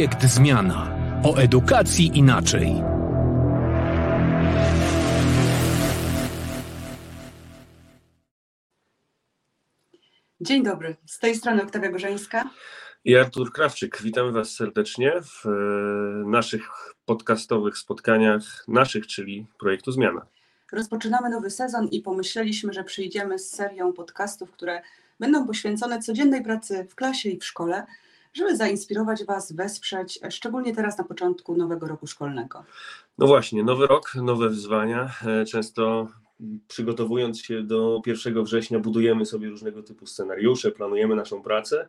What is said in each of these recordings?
Projekt Zmiana. O edukacji inaczej. Dzień dobry, z tej strony Oktawia Gorzeńska. I Artur Krawczyk. Witamy Was serdecznie w e, naszych podcastowych spotkaniach, naszych, czyli projektu Zmiana. Rozpoczynamy nowy sezon i pomyśleliśmy, że przyjdziemy z serią podcastów, które będą poświęcone codziennej pracy w klasie i w szkole, żeby zainspirować Was, wesprzeć, szczególnie teraz na początku nowego roku szkolnego. No właśnie, nowy rok, nowe wyzwania. E, często przygotowując się do 1 września, budujemy sobie różnego typu scenariusze, planujemy naszą pracę.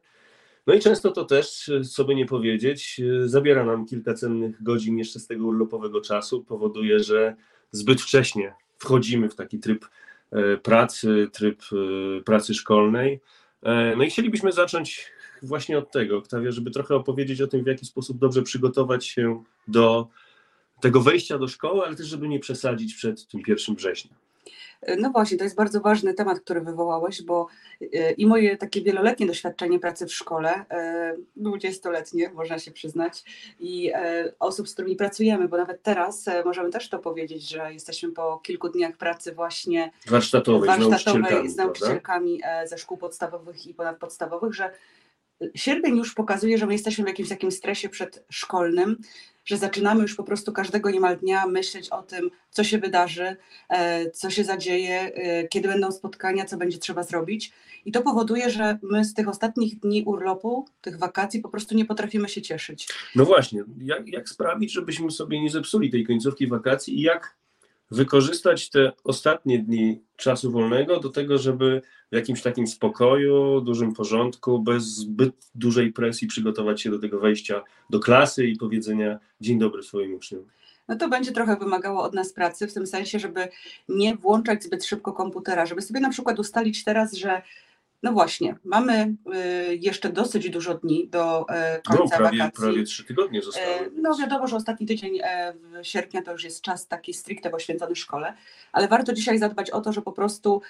No i często to też, co by nie powiedzieć, zabiera nam kilka cennych godzin jeszcze z tego urlopowego czasu, powoduje, że zbyt wcześnie wchodzimy w taki tryb e, pracy, tryb e, pracy szkolnej. E, no i chcielibyśmy zacząć właśnie od tego, Oktawia, żeby trochę opowiedzieć o tym, w jaki sposób dobrze przygotować się do tego wejścia do szkoły, ale też, żeby nie przesadzić przed tym 1 września. No właśnie, to jest bardzo ważny temat, który wywołałeś, bo e, i moje takie wieloletnie doświadczenie pracy w szkole, e, dwudziestoletnie, można się przyznać, i e, osób, z którymi pracujemy, bo nawet teraz możemy też to powiedzieć, że jesteśmy po kilku dniach pracy właśnie warsztatowej, warsztatowej z nauczycielkami, z nauczycielkami ze szkół podstawowych i ponadpodstawowych, że sierpień już pokazuje, że my jesteśmy w jakimś takim stresie przedszkolnym, że zaczynamy już po prostu każdego niemal dnia myśleć o tym, co się wydarzy, e, co się zadzieje, e, kiedy będą spotkania, co będzie trzeba zrobić. I to powoduje, że my z tych ostatnich dni urlopu, tych wakacji, po prostu nie potrafimy się cieszyć. No właśnie, jak, jak sprawić, żebyśmy sobie nie zepsuli tej końcówki wakacji i jak wykorzystać te ostatnie dni czasu wolnego do tego, żeby w jakimś takim spokoju, dużym porządku, bez zbyt dużej presji przygotować się do tego wejścia do klasy i powiedzenia dzień dobry swoim uczniom. No to będzie trochę wymagało od nas pracy, w tym sensie, żeby nie włączać zbyt szybko komputera, żeby sobie na przykład ustalić teraz, że no właśnie, mamy y, jeszcze dosyć dużo dni do e, końca no, prawie, wakacji. Prawie trzy tygodnie zostały. E, no wiadomo, że ostatni tydzień e, w sierpnia to już jest czas taki stricte poświęcony szkole, ale warto dzisiaj zadbać o to, że po prostu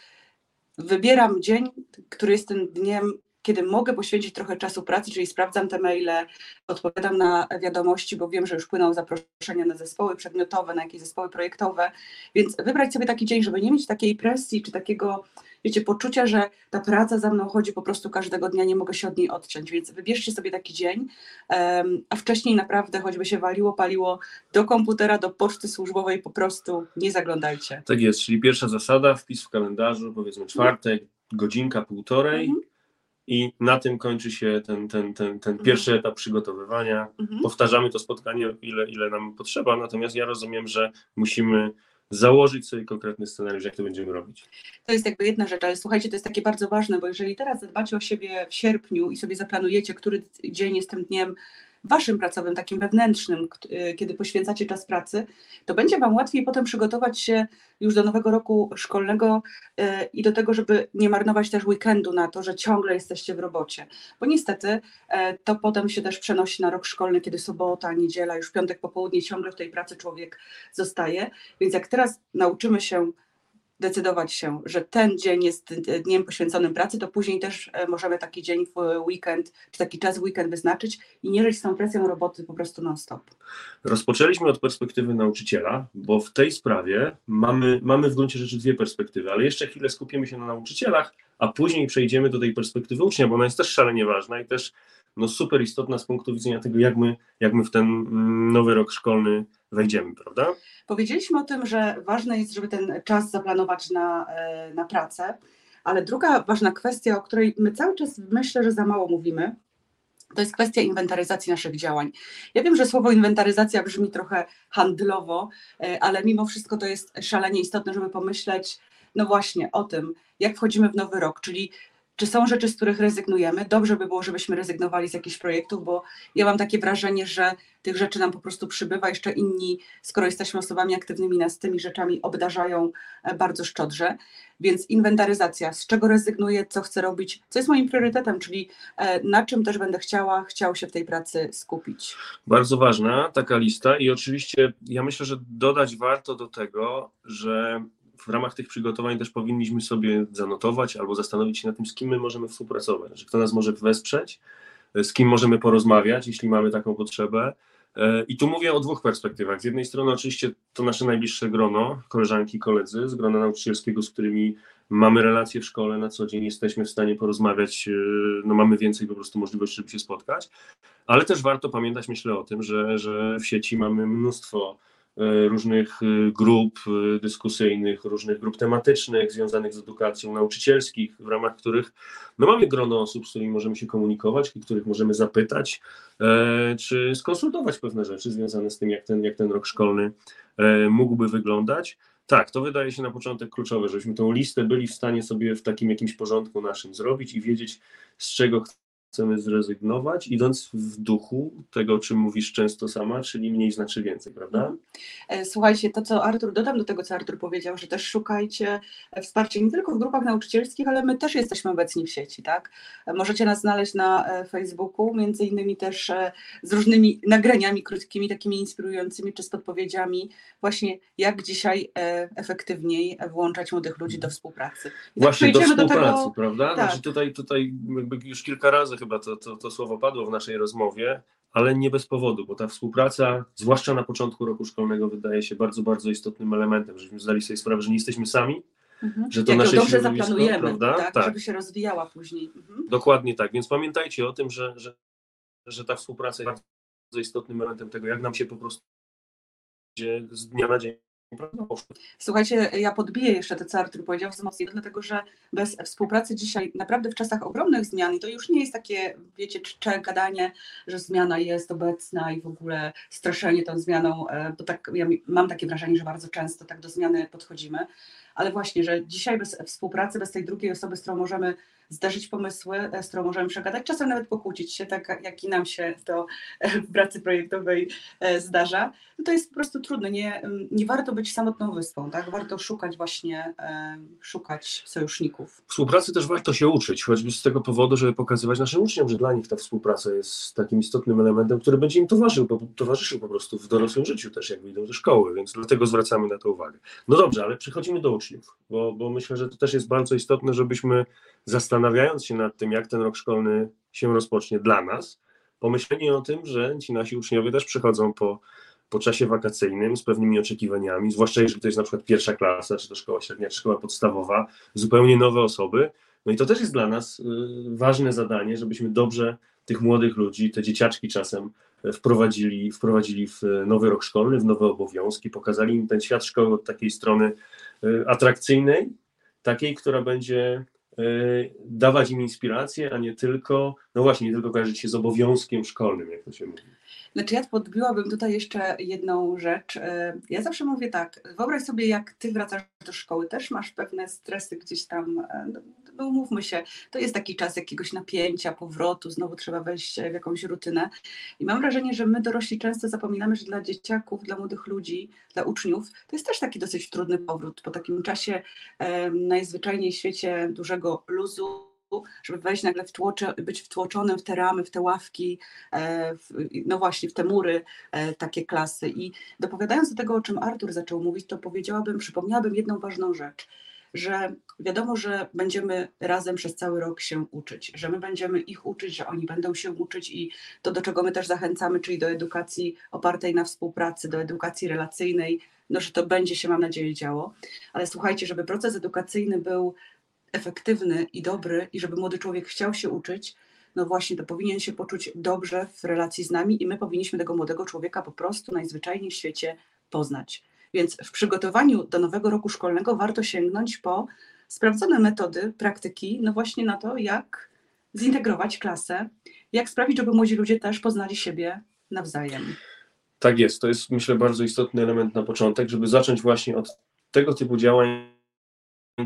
wybieram dzień, który jest tym dniem, kiedy mogę poświęcić trochę czasu pracy, czyli sprawdzam te maile, odpowiadam na wiadomości, bo wiem, że już płyną zaproszenia na zespoły przedmiotowe, na jakieś zespoły projektowe, więc wybrać sobie taki dzień, żeby nie mieć takiej presji czy takiego wiecie, poczucia, że ta praca za mną chodzi po prostu każdego dnia, nie mogę się od niej odciąć, więc wybierzcie sobie taki dzień, a wcześniej naprawdę choćby się waliło, paliło do komputera, do poczty służbowej, po prostu nie zaglądajcie. Tak jest, czyli pierwsza zasada, wpis w kalendarzu, powiedzmy czwartek, godzinka, półtorej, mhm. i na tym kończy się ten, ten, ten, ten mhm. pierwszy etap przygotowywania. Mhm. Powtarzamy to spotkanie, ile, ile nam potrzeba, natomiast ja rozumiem, że musimy założyć sobie konkretny scenariusz, jak to będziemy robić. To jest jakby jedna rzecz, ale słuchajcie, to jest takie bardzo ważne, bo jeżeli teraz zadbacie o siebie w sierpniu i sobie zaplanujecie, który dzień jest tym dniem waszym pracowym, takim wewnętrznym, y, kiedy poświęcacie czas pracy, to będzie wam łatwiej potem przygotować się już do nowego roku szkolnego y, i do tego, żeby nie marnować też weekendu na to, że ciągle jesteście w robocie. Bo niestety y, to potem się też przenosi na rok szkolny, kiedy sobota, niedziela, już piątek popołudnie ciągle w tej pracy człowiek zostaje. Więc jak teraz nauczymy się decydować się, że ten dzień jest dniem poświęconym pracy, to później też e, możemy taki dzień w weekend, czy taki czas w weekend wyznaczyć i nie żyć z tą presją roboty po prostu non-stop. Rozpoczęliśmy od perspektywy nauczyciela, bo w tej sprawie mamy, mamy w gruncie rzeczy dwie perspektywy, ale jeszcze chwilę skupimy się na nauczycielach, a później przejdziemy do tej perspektywy ucznia, bo ona jest też szalenie ważna i też no, super istotna z punktu widzenia tego, jak my, jak my w ten mm, nowy rok szkolny wejdziemy, prawda? Powiedzieliśmy o tym, że ważne jest, żeby ten czas zaplanować na, e, na pracę, ale druga ważna kwestia, o której my cały czas myślę, że za mało mówimy, to jest kwestia inwentaryzacji naszych działań. Ja wiem, że słowo inwentaryzacja brzmi trochę handlowo, e, ale mimo wszystko to jest szalenie istotne, żeby pomyśleć, no właśnie o tym, jak wchodzimy w nowy rok, czyli czy są rzeczy, z których rezygnujemy? Dobrze by było, żebyśmy rezygnowali z jakichś projektów, bo ja mam takie wrażenie, że tych rzeczy nam po prostu przybywa. Jeszcze inni, skoro jesteśmy osobami aktywnymi, nas tymi rzeczami obdarzają e, bardzo szczodrze. Więc inwentaryzacja, z czego rezygnuję, co chcę robić, co jest moim priorytetem, czyli e, na czym też będę chciała, chciał się w tej pracy skupić. Bardzo ważna taka lista i oczywiście ja myślę, że dodać warto do tego, że w ramach tych przygotowań też powinniśmy sobie zanotować albo zastanowić się nad tym, z kim my możemy współpracować, że kto nas może wesprzeć z kim możemy porozmawiać, jeśli mamy taką potrzebę. E, I tu mówię o dwóch perspektywach. Z jednej strony oczywiście to nasze najbliższe grono, koleżanki, koledzy z grona nauczycielskiego, z którymi mamy relacje w szkole na co dzień, jesteśmy w stanie porozmawiać, e, no mamy więcej po prostu możliwości, żeby się spotkać, ale też warto pamiętać, myślę o tym, że, że w sieci mamy mnóstwo E, różnych e, grup e, dyskusyjnych, różnych grup tematycznych związanych z edukacją nauczycielskich, w ramach których no mamy grono osób, z którymi możemy się komunikować, których możemy zapytać, czy skonsultować pewne rzeczy związane z tym, jak ten, jak ten rok szkolny mógłby wyglądać. Tak, to wydaje się na początek kluczowe, żebyśmy tą listę byli w stanie sobie w takim jakimś porządku naszym zrobić i wiedzieć, z czego chcemy zrezygnować, idąc w duchu tego, o czym mówisz często sama, czyli mniej znaczy więcej, prawda? Mhm. E, słuchajcie, to co Artur, dodam do tego, co Artur powiedział, że też szukajcie wsparcia nie tylko w grupach nauczycielskich, ale my też jesteśmy obecni w sieci, tak? E, możecie nas znaleźć na e, Facebooku, między innymi też z różnymi nagraniami krótkimi, takimi inspirującymi, czy z podpowiedziami właśnie jak dzisiaj efektywniej włączać młodych ludzi do współpracy. I tak właśnie, tak do współpracy, do tego, prawda? Tak. Znaczy tutaj, tutaj już kilka razy chyba to, to, to słowo padło w naszej rozmowie, ale nie bez powodu, bo ta współpraca, zwłaszcza na początku roku szkolnego, wydaje się bardzo, bardzo istotnym elementem, żebyśmy zdali sobie sprawę, że nie jesteśmy sami, mhm. że to Jak nasze dobrze zaplanujemy, prawda? Tak, tak, żeby się rozwijała później. Mhm. Dokładnie tak, więc pamiętajcie o tym, że, że, że ta współpraca jest bardzo istotnym elementem tego, jak nam się po prostu z dnia na dzień Słuchajcie, ja podbiję jeszcze to, co Artur powiedział, wzmocnię, dlatego że bez współpracy dzisiaj naprawdę w czasach ogromnych zmian, i to już nie jest takie, wiecie, czcze gadanie, że zmiana jest obecna i w ogóle straszenie tą zmianą, e, bo tak ja mam takie wrażenie, że bardzo często tak do zmiany podchodzimy, ale właśnie, że dzisiaj bez współpracy, bez tej drugiej osoby, z którą możemy zdarzyć pomysły, e, z którą możemy przegadać, czasem nawet pokłócić się, tak jak i nam się to e, w pracy projektowej e, zdarza, no to jest po prostu trudne. Nie, nie warto być samotną wyspą, tak? Warto szukać właśnie, szukać sojuszników. Współpracy też warto się uczyć, choćby z tego powodu, żeby pokazywać naszym uczniom, że dla nich ta współpraca jest takim istotnym elementem, który będzie im towarzyszył, po, towarzyszył po prostu w dorosłym życiu też, jak wyjdą do szkoły, więc dlatego zwracamy na to uwagę. No dobrze, ale przechodzimy do uczniów, bo, bo myślę, że to też jest bardzo istotne, żebyśmy zastanawiając się nad tym, jak ten rok szkolny się rozpocznie dla nas, pomyśleli o tym, że ci nasi uczniowie też przychodzą po, po czasie wakacyjnym z pewnymi oczekiwaniami, zwłaszcza jeżeli to jest na przykład pierwsza klasa, czy to szkoła średnia, czy szkoła podstawowa, zupełnie nowe osoby. No i to też jest dla nas y, ważne zadanie, żebyśmy dobrze tych młodych ludzi, te dzieciaczki czasem wprowadzili, wprowadzili w nowy rok szkolny, w nowe obowiązki, pokazali im ten świat szkoły od takiej strony y, atrakcyjnej, takiej, która będzie dawać im inspirację, a nie tylko, no właśnie, nie tylko kojarzyć się z obowiązkiem szkolnym, jak to się mówi. Znaczy ja podbiłabym tutaj jeszcze jedną rzecz. Y, ja zawsze mówię tak, wyobraź sobie, jak ty wracasz do szkoły, też masz pewne stresy gdzieś tam, no umówmy się, to jest taki czas jakiegoś napięcia, powrotu, znowu trzeba wejść w jakąś rutynę. I mam wrażenie, że my dorośli często zapominamy, że dla dzieciaków, dla młodych ludzi, dla uczniów, to jest też taki dosyć trudny powrót po takim czasie najzwyczajniej w świecie dużego luzu, żeby wejść nagle w tłocze, być wtłoczonym w te ramy, w te ławki, e, no właśnie w te mury, e, takie klasy. I dopowiadając do tego, o czym Artur zaczął mówić, to powiedziałabym, przypomniałabym jedną ważną rzecz że wiadomo, że będziemy razem przez cały rok się uczyć, że my będziemy ich uczyć, że oni będą się uczyć i to, do czego my też zachęcamy, czyli do edukacji opartej na współpracy, do edukacji relacyjnej, no że to będzie się, mam nadzieję, działo. Ale słuchajcie, żeby proces edukacyjny był efektywny i dobry i żeby młody człowiek chciał się uczyć, no właśnie to powinien się poczuć dobrze w relacji z nami i my powinniśmy tego młodego człowieka po prostu najzwyczajniej w świecie poznać. Więc w przygotowaniu do nowego roku szkolnego warto sięgnąć po sprawdzone metody, praktyki, no właśnie na to, jak zintegrować klasę, jak sprawić, żeby młodzi ludzie też poznali siebie nawzajem. Tak jest, to jest myślę bardzo istotny element na początek, żeby zacząć właśnie od tego typu działań,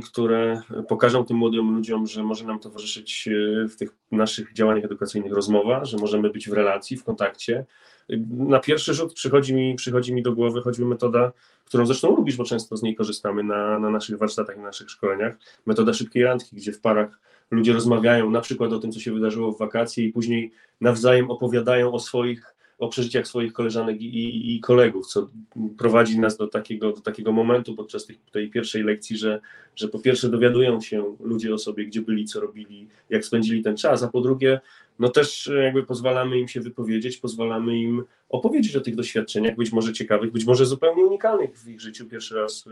które pokażą tym młodym ludziom, że może nam towarzyszyć e, w tych naszych działaniach edukacyjnych rozmowa, że możemy być w relacji, w kontakcie. Na pierwszy rzut przychodzi mi, przychodzi mi do głowy choćby metoda, którą zresztą lubisz, bo często z niej korzystamy na, na naszych warsztatach i naszych szkoleniach, metoda szybkiej randki, gdzie w parach ludzie rozmawiają na przykład o tym, co się wydarzyło w wakacje i później nawzajem opowiadają o swoich o przeżyciach swoich koleżanek i, i, i, kolegów, co prowadzi nas do takiego, do takiego momentu podczas tej, tej pierwszej lekcji, że, że po pierwsze dowiadują się ludzie o sobie, gdzie byli, co robili, jak spędzili ten czas, a po drugie, no też jakby pozwalamy im się wypowiedzieć, pozwalamy im opowiedzieć o tych doświadczeniach, być może ciekawych, być może zupełnie unikalnych w ich życiu pierwszy raz,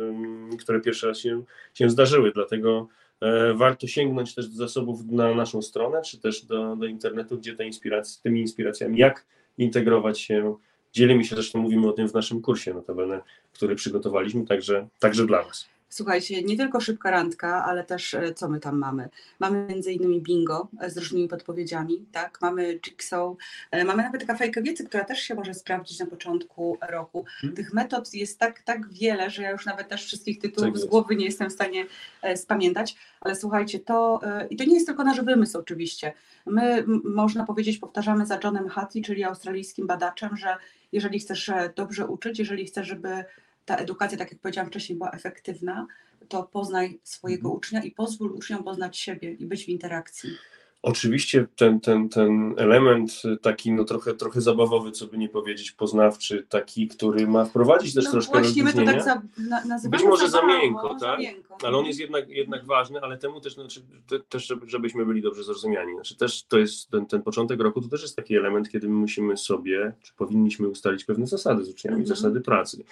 które pierwszy raz się, się zdarzyły, dlatego e, warto sięgnąć też do zasobów na naszą stronę, czy też do, do internetu, gdzie te inspiracje, tymi inspiracjami, jak integrować się. Dzielimy się, zresztą mówimy o tym w naszym kursie notabene, który przygotowaliśmy, także, także dla Was. Słuchajcie, nie tylko szybka randka, ale też e, co my tam mamy? Mamy między innymi bingo e, z różnymi podpowiedziami, tak? Mamy jigsaw, e, mamy nawet taka fajka wiedzy, która też się może sprawdzić na początku roku. Hmm. Tych metod jest tak, tak wiele, że ja już nawet też wszystkich tytułów tak z głowy nie jestem w stanie spamiętać, ale słuchajcie, to i to nie jest tylko nasz wymysł oczywiście. My, można powiedzieć, powtarzamy za Johnem Hattie, czyli australijskim badaczem, że jeżeli chcesz dobrze uczyć, jeżeli chcesz, żeby ta edukacja, tak jak powiedziałam wcześniej, była efektywna, to poznaj swojego mhm. ucznia i pozwól uczniom poznać siebie i być w interakcji. Oczywiście ten, ten, ten element taki no trochę, trochę zabawowy, co by nie powiedzieć, poznawczy, taki, który ma wprowadzić też no troszkę właśnie my to tak za, na, nazywamy Być może za miękko, tak? Miękko. Ale on jest jednak, jednak ważny, ale temu też, znaczy, te, też żebyśmy byli dobrze zrozumiani. Znaczy też to jest ten, ten początek roku, to też jest taki element, kiedy my musimy sobie, czy powinniśmy ustalić pewne zasady z uczniami, mhm. zasady pracy.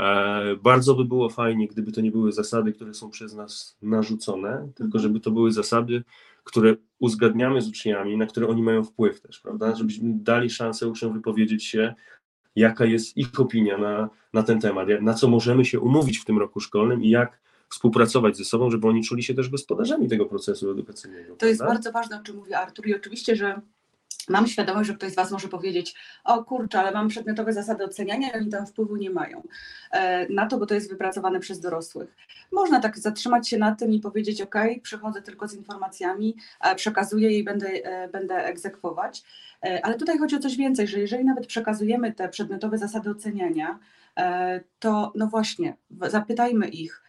E, bardzo by było fajnie, gdyby to nie były zasady, które są przez nas narzucone, tylko mhm. żeby to były zasady, które uzgadniamy z uczniami, na które oni mają wpływ też, prawda? Żebyśmy dali szansę uczniom wypowiedzieć się, jaka jest ich opinia na, na ten temat, na co możemy się umówić w tym roku szkolnym i jak współpracować ze sobą, żeby oni czuli się też gospodarzami tego procesu edukacyjnego. To prawda? jest bardzo ważne, o czym mówi Artur i oczywiście, że mam świadomość, że ktoś z Was może powiedzieć, o kurczę, ale mam przedmiotowe zasady oceniania i oni tam wpływu nie mają e, na to, bo to jest wypracowane przez dorosłych. Można tak zatrzymać się na tym i powiedzieć, ok, przychodzę tylko z informacjami, przekazuję je i będę, e, będę egzekwować, e, ale tutaj chodzi o coś więcej, że jeżeli nawet przekazujemy te przedmiotowe zasady oceniania, to no właśnie, zapytajmy ich,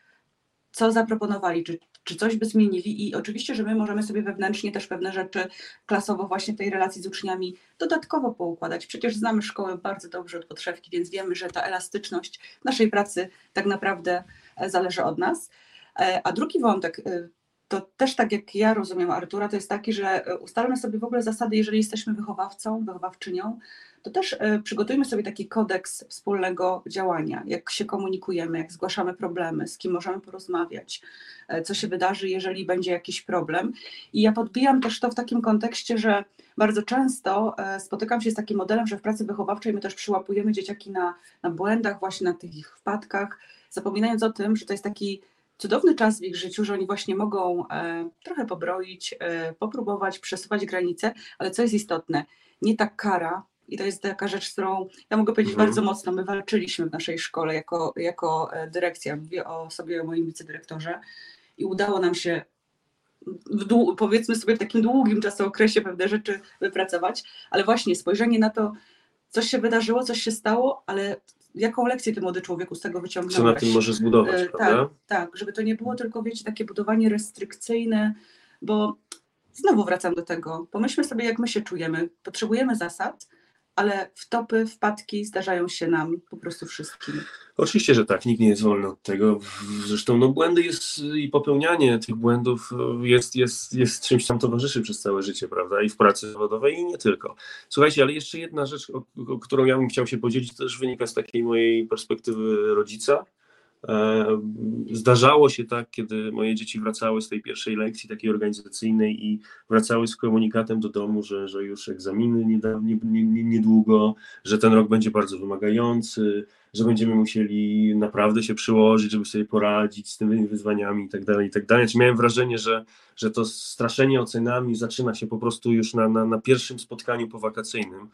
co zaproponowali, czy czy coś by zmienili i oczywiście, że my możemy sobie wewnętrznie też pewne rzeczy klasowo właśnie tej relacji z uczniami dodatkowo poukładać. Przecież znamy szkołę bardzo dobrze od podszewki, więc wiemy, że ta elastyczność naszej pracy tak naprawdę e, zależy od nas. E, a drugi wątek, e, to też tak jak ja rozumiem Artura, to jest taki, że ustalmy sobie w ogóle zasady, jeżeli jesteśmy wychowawcą, wychowawczynią, to też e, przygotujmy sobie taki kodeks wspólnego działania, jak się komunikujemy, jak zgłaszamy problemy, z kim możemy porozmawiać, e, co się wydarzy, jeżeli będzie jakiś problem. I ja podbijam też to w takim kontekście, że bardzo często e, spotykam się z takim modelem, że w pracy wychowawczej my też przyłapujemy dzieciaki na, na błędach, właśnie na tych wpadkach, zapominając o tym, że to jest taki cudowny czas w ich życiu, że oni właśnie mogą trochę pobroić, popróbować przesuwać granice, ale co jest istotne, nie ta kara, i to jest taka rzecz, z którą ja mogę powiedzieć mhm. bardzo mocno, my walczyliśmy w naszej szkole jako, jako e, dyrekcja, mówię o sobie, o moim wicedyrektorze i udało nam się w powiedzmy sobie w takim długim czasookresie pewne rzeczy wypracować, ale właśnie spojrzenie na to, coś się wydarzyło, coś się stało, ale jaką lekcję ty młody człowieku z tego wyciągnąłeś? Co na tym może zbudować, e, prawda? Tak, tak, żeby to nie było tylko, wiecie, takie budowanie restrykcyjne, bo znowu wracam do tego, pomyślmy sobie, jak my się czujemy. Potrzebujemy zasad, ale wtopy, wpadki zdarzają się nam po prostu wszystkim. Oczywiście, że tak, nikt nie jest wolny od tego. Zresztą no, błędy jest i popełnianie tych błędów jest, jest, jest czymś, tam towarzyszy przez całe życie, prawda? I w pracy zawodowej, i nie tylko. Słuchajcie, ale jeszcze jedna rzecz, o, o którą ja bym chciał się podzielić, też wynika z takiej mojej perspektywy rodzica. E, zdarzało się tak, kiedy moje dzieci wracały z tej pierwszej lekcji takiej organizacyjnej i wracały z komunikatem do domu, że, że już egzaminy niedługo, że ten rok będzie bardzo wymagający, że będziemy musieli naprawdę się przyłożyć, żeby sobie poradzić z tymi wyzwaniami i dalej, i tak dalej. Znaczy miałem wrażenie, że, że to straszenie ocenami zaczyna się po prostu już na, na, na pierwszym spotkaniu powakacyjnym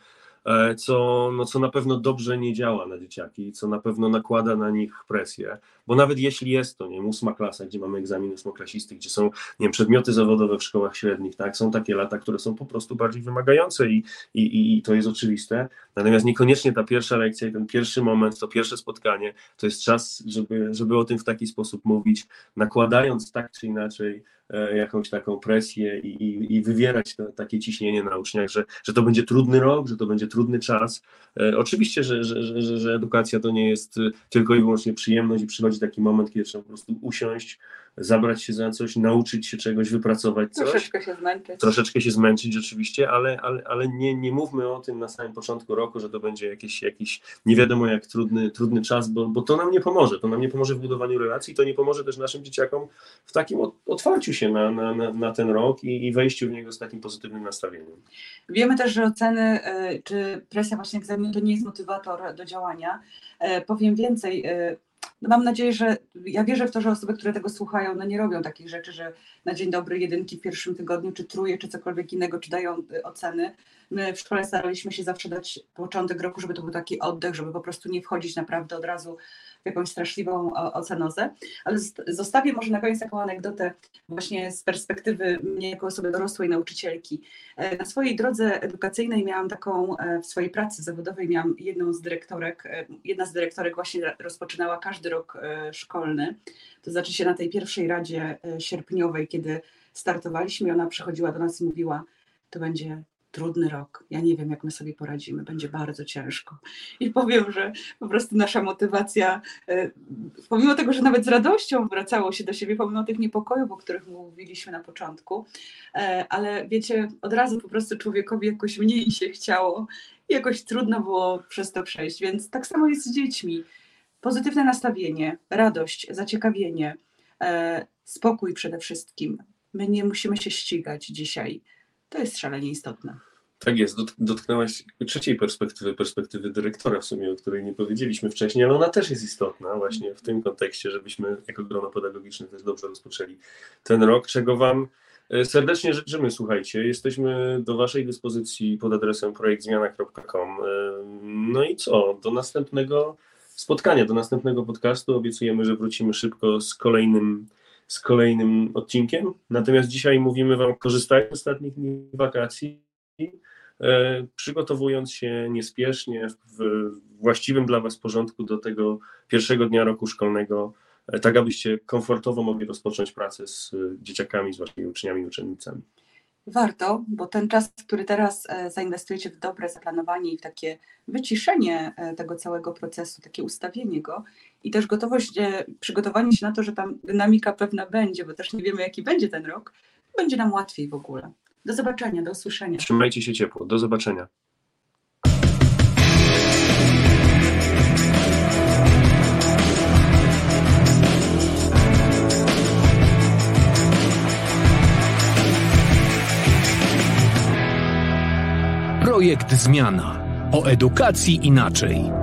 co, no, co na pewno dobrze nie działa na dzieciaki, co na pewno nakłada na nich presję, bo nawet jeśli jest to, nie wiem, ósma klasa, gdzie mamy egzamin ósmoklasisty, gdzie są, nie wiem, przedmioty zawodowe w szkołach średnich, tak, są takie lata, które są po prostu bardziej wymagające i, i, i to jest oczywiste, natomiast niekoniecznie ta pierwsza lekcja i ten pierwszy moment, to pierwsze spotkanie, to jest czas, żeby, żeby o tym w taki sposób mówić, nakładając tak czy inaczej e, jakąś taką presję i, i, i wywierać to, takie ciśnienie na uczniach, że, że to będzie trudny rok, że to będzie trudny czas. E, oczywiście, że, że, że, że edukacja to nie jest tylko i wyłącznie przyjemność i przychodzi taki moment, kiedy trzeba po prostu usiąść, zabrać się za coś, nauczyć się czegoś, wypracować coś. Troszeczkę się zmęczyć. Troszeczkę się zmęczyć rzeczywiście, ale, ale, ale nie, nie mówmy o tym na samym początku roku, że to będzie jakiś, jakiś nie wiadomo jak trudny, trudny czas, bo, bo to nam nie pomoże. To nam nie pomoże w budowaniu relacji, to nie pomoże też naszym dzieciakom w takim otwarciu się na, na, na, na ten rok i, i wejściu w niego z takim pozytywnym nastawieniem. Wiemy też, że oceny y, czy presja właśnie egzaminu to nie jest motywator do działania. E, powiem więcej, y, no mam nadzieję, że ja wierzę w to, że osoby, które tego słuchają, no nie robią takich rzeczy, że na dzień dobry jedynki w pierwszym tygodniu, czy truje, czy cokolwiek innego, czy dają y, oceny. My w szkole staraliśmy się zawsze dać początek roku, żeby to był taki oddech, żeby po prostu nie wchodzić naprawdę od razu w jakąś straszliwą ocenozę. Ale zostawię może na koniec taką anegdotę właśnie z perspektywy mnie jako osoby dorosłej nauczycielki. E, na swojej drodze edukacyjnej miałam taką, e, w swojej pracy zawodowej miałam jedną z dyrektorek, e, jedna z dyrektorek właśnie rozpoczynała każdy rok szkolny, to znaczy się na tej pierwszej radzie sierpniowej, kiedy startowaliśmy, ona przychodziła do nas i mówiła, to będzie trudny rok. Ja nie wiem, jak my sobie poradzimy, będzie bardzo ciężko. I powiem, że po prostu nasza motywacja, e, pomimo tego, że nawet z radością wracało się do siebie, pomimo tych niepokojów, o których mówiliśmy na początku, e, ale wiecie, od razu po prostu człowiekowi jakoś mniej się chciało jakoś trudno było przez to przejść. Więc tak samo jest z dziećmi. Pozytywne nastawienie, radość, zaciekawienie, e, spokój przede wszystkim. My nie musimy się ścigać dzisiaj to jest szalenie istotne. Tak jest, dotknęłaś trzeciej perspektywy, perspektywy dyrektora w sumie, o której nie powiedzieliśmy wcześniej, ale ona też jest istotna właśnie w tym kontekście, żebyśmy jako grono pedagogiczne też dobrze rozpoczęli ten rok, czego Wam e, serdecznie życzymy. Słuchajcie, jesteśmy do Waszej dyspozycji pod adresem projektzmiana.com. E, no i co? Do następnego spotkania, do następnego podcastu. Obiecujemy, że wrócimy szybko z kolejnym z kolejnym odcinkiem. Natomiast dzisiaj mówimy Wam, korzystajcie z ostatnich dni wakacji, e, przygotowując się niespiesznie, w właściwym dla Was porządku do tego pierwszego dnia roku szkolnego, e, tak abyście komfortowo mogli rozpocząć pracę z dzieciakami, z Waszymi uczniami i uczennicami. Warto, bo ten czas, który teraz e, zainwestujecie w dobre zaplanowanie i w takie wyciszenie e, tego całego procesu, takie ustawienie go i też gotowość, e, przygotowanie się na to, że tam dynamika pewna będzie, bo też nie wiemy, jaki będzie ten rok, będzie nam łatwiej w ogóle. Do zobaczenia, do usłyszenia. Trzymajcie się ciepło. Do zobaczenia. Projekt Zmiana o edukacji inaczej.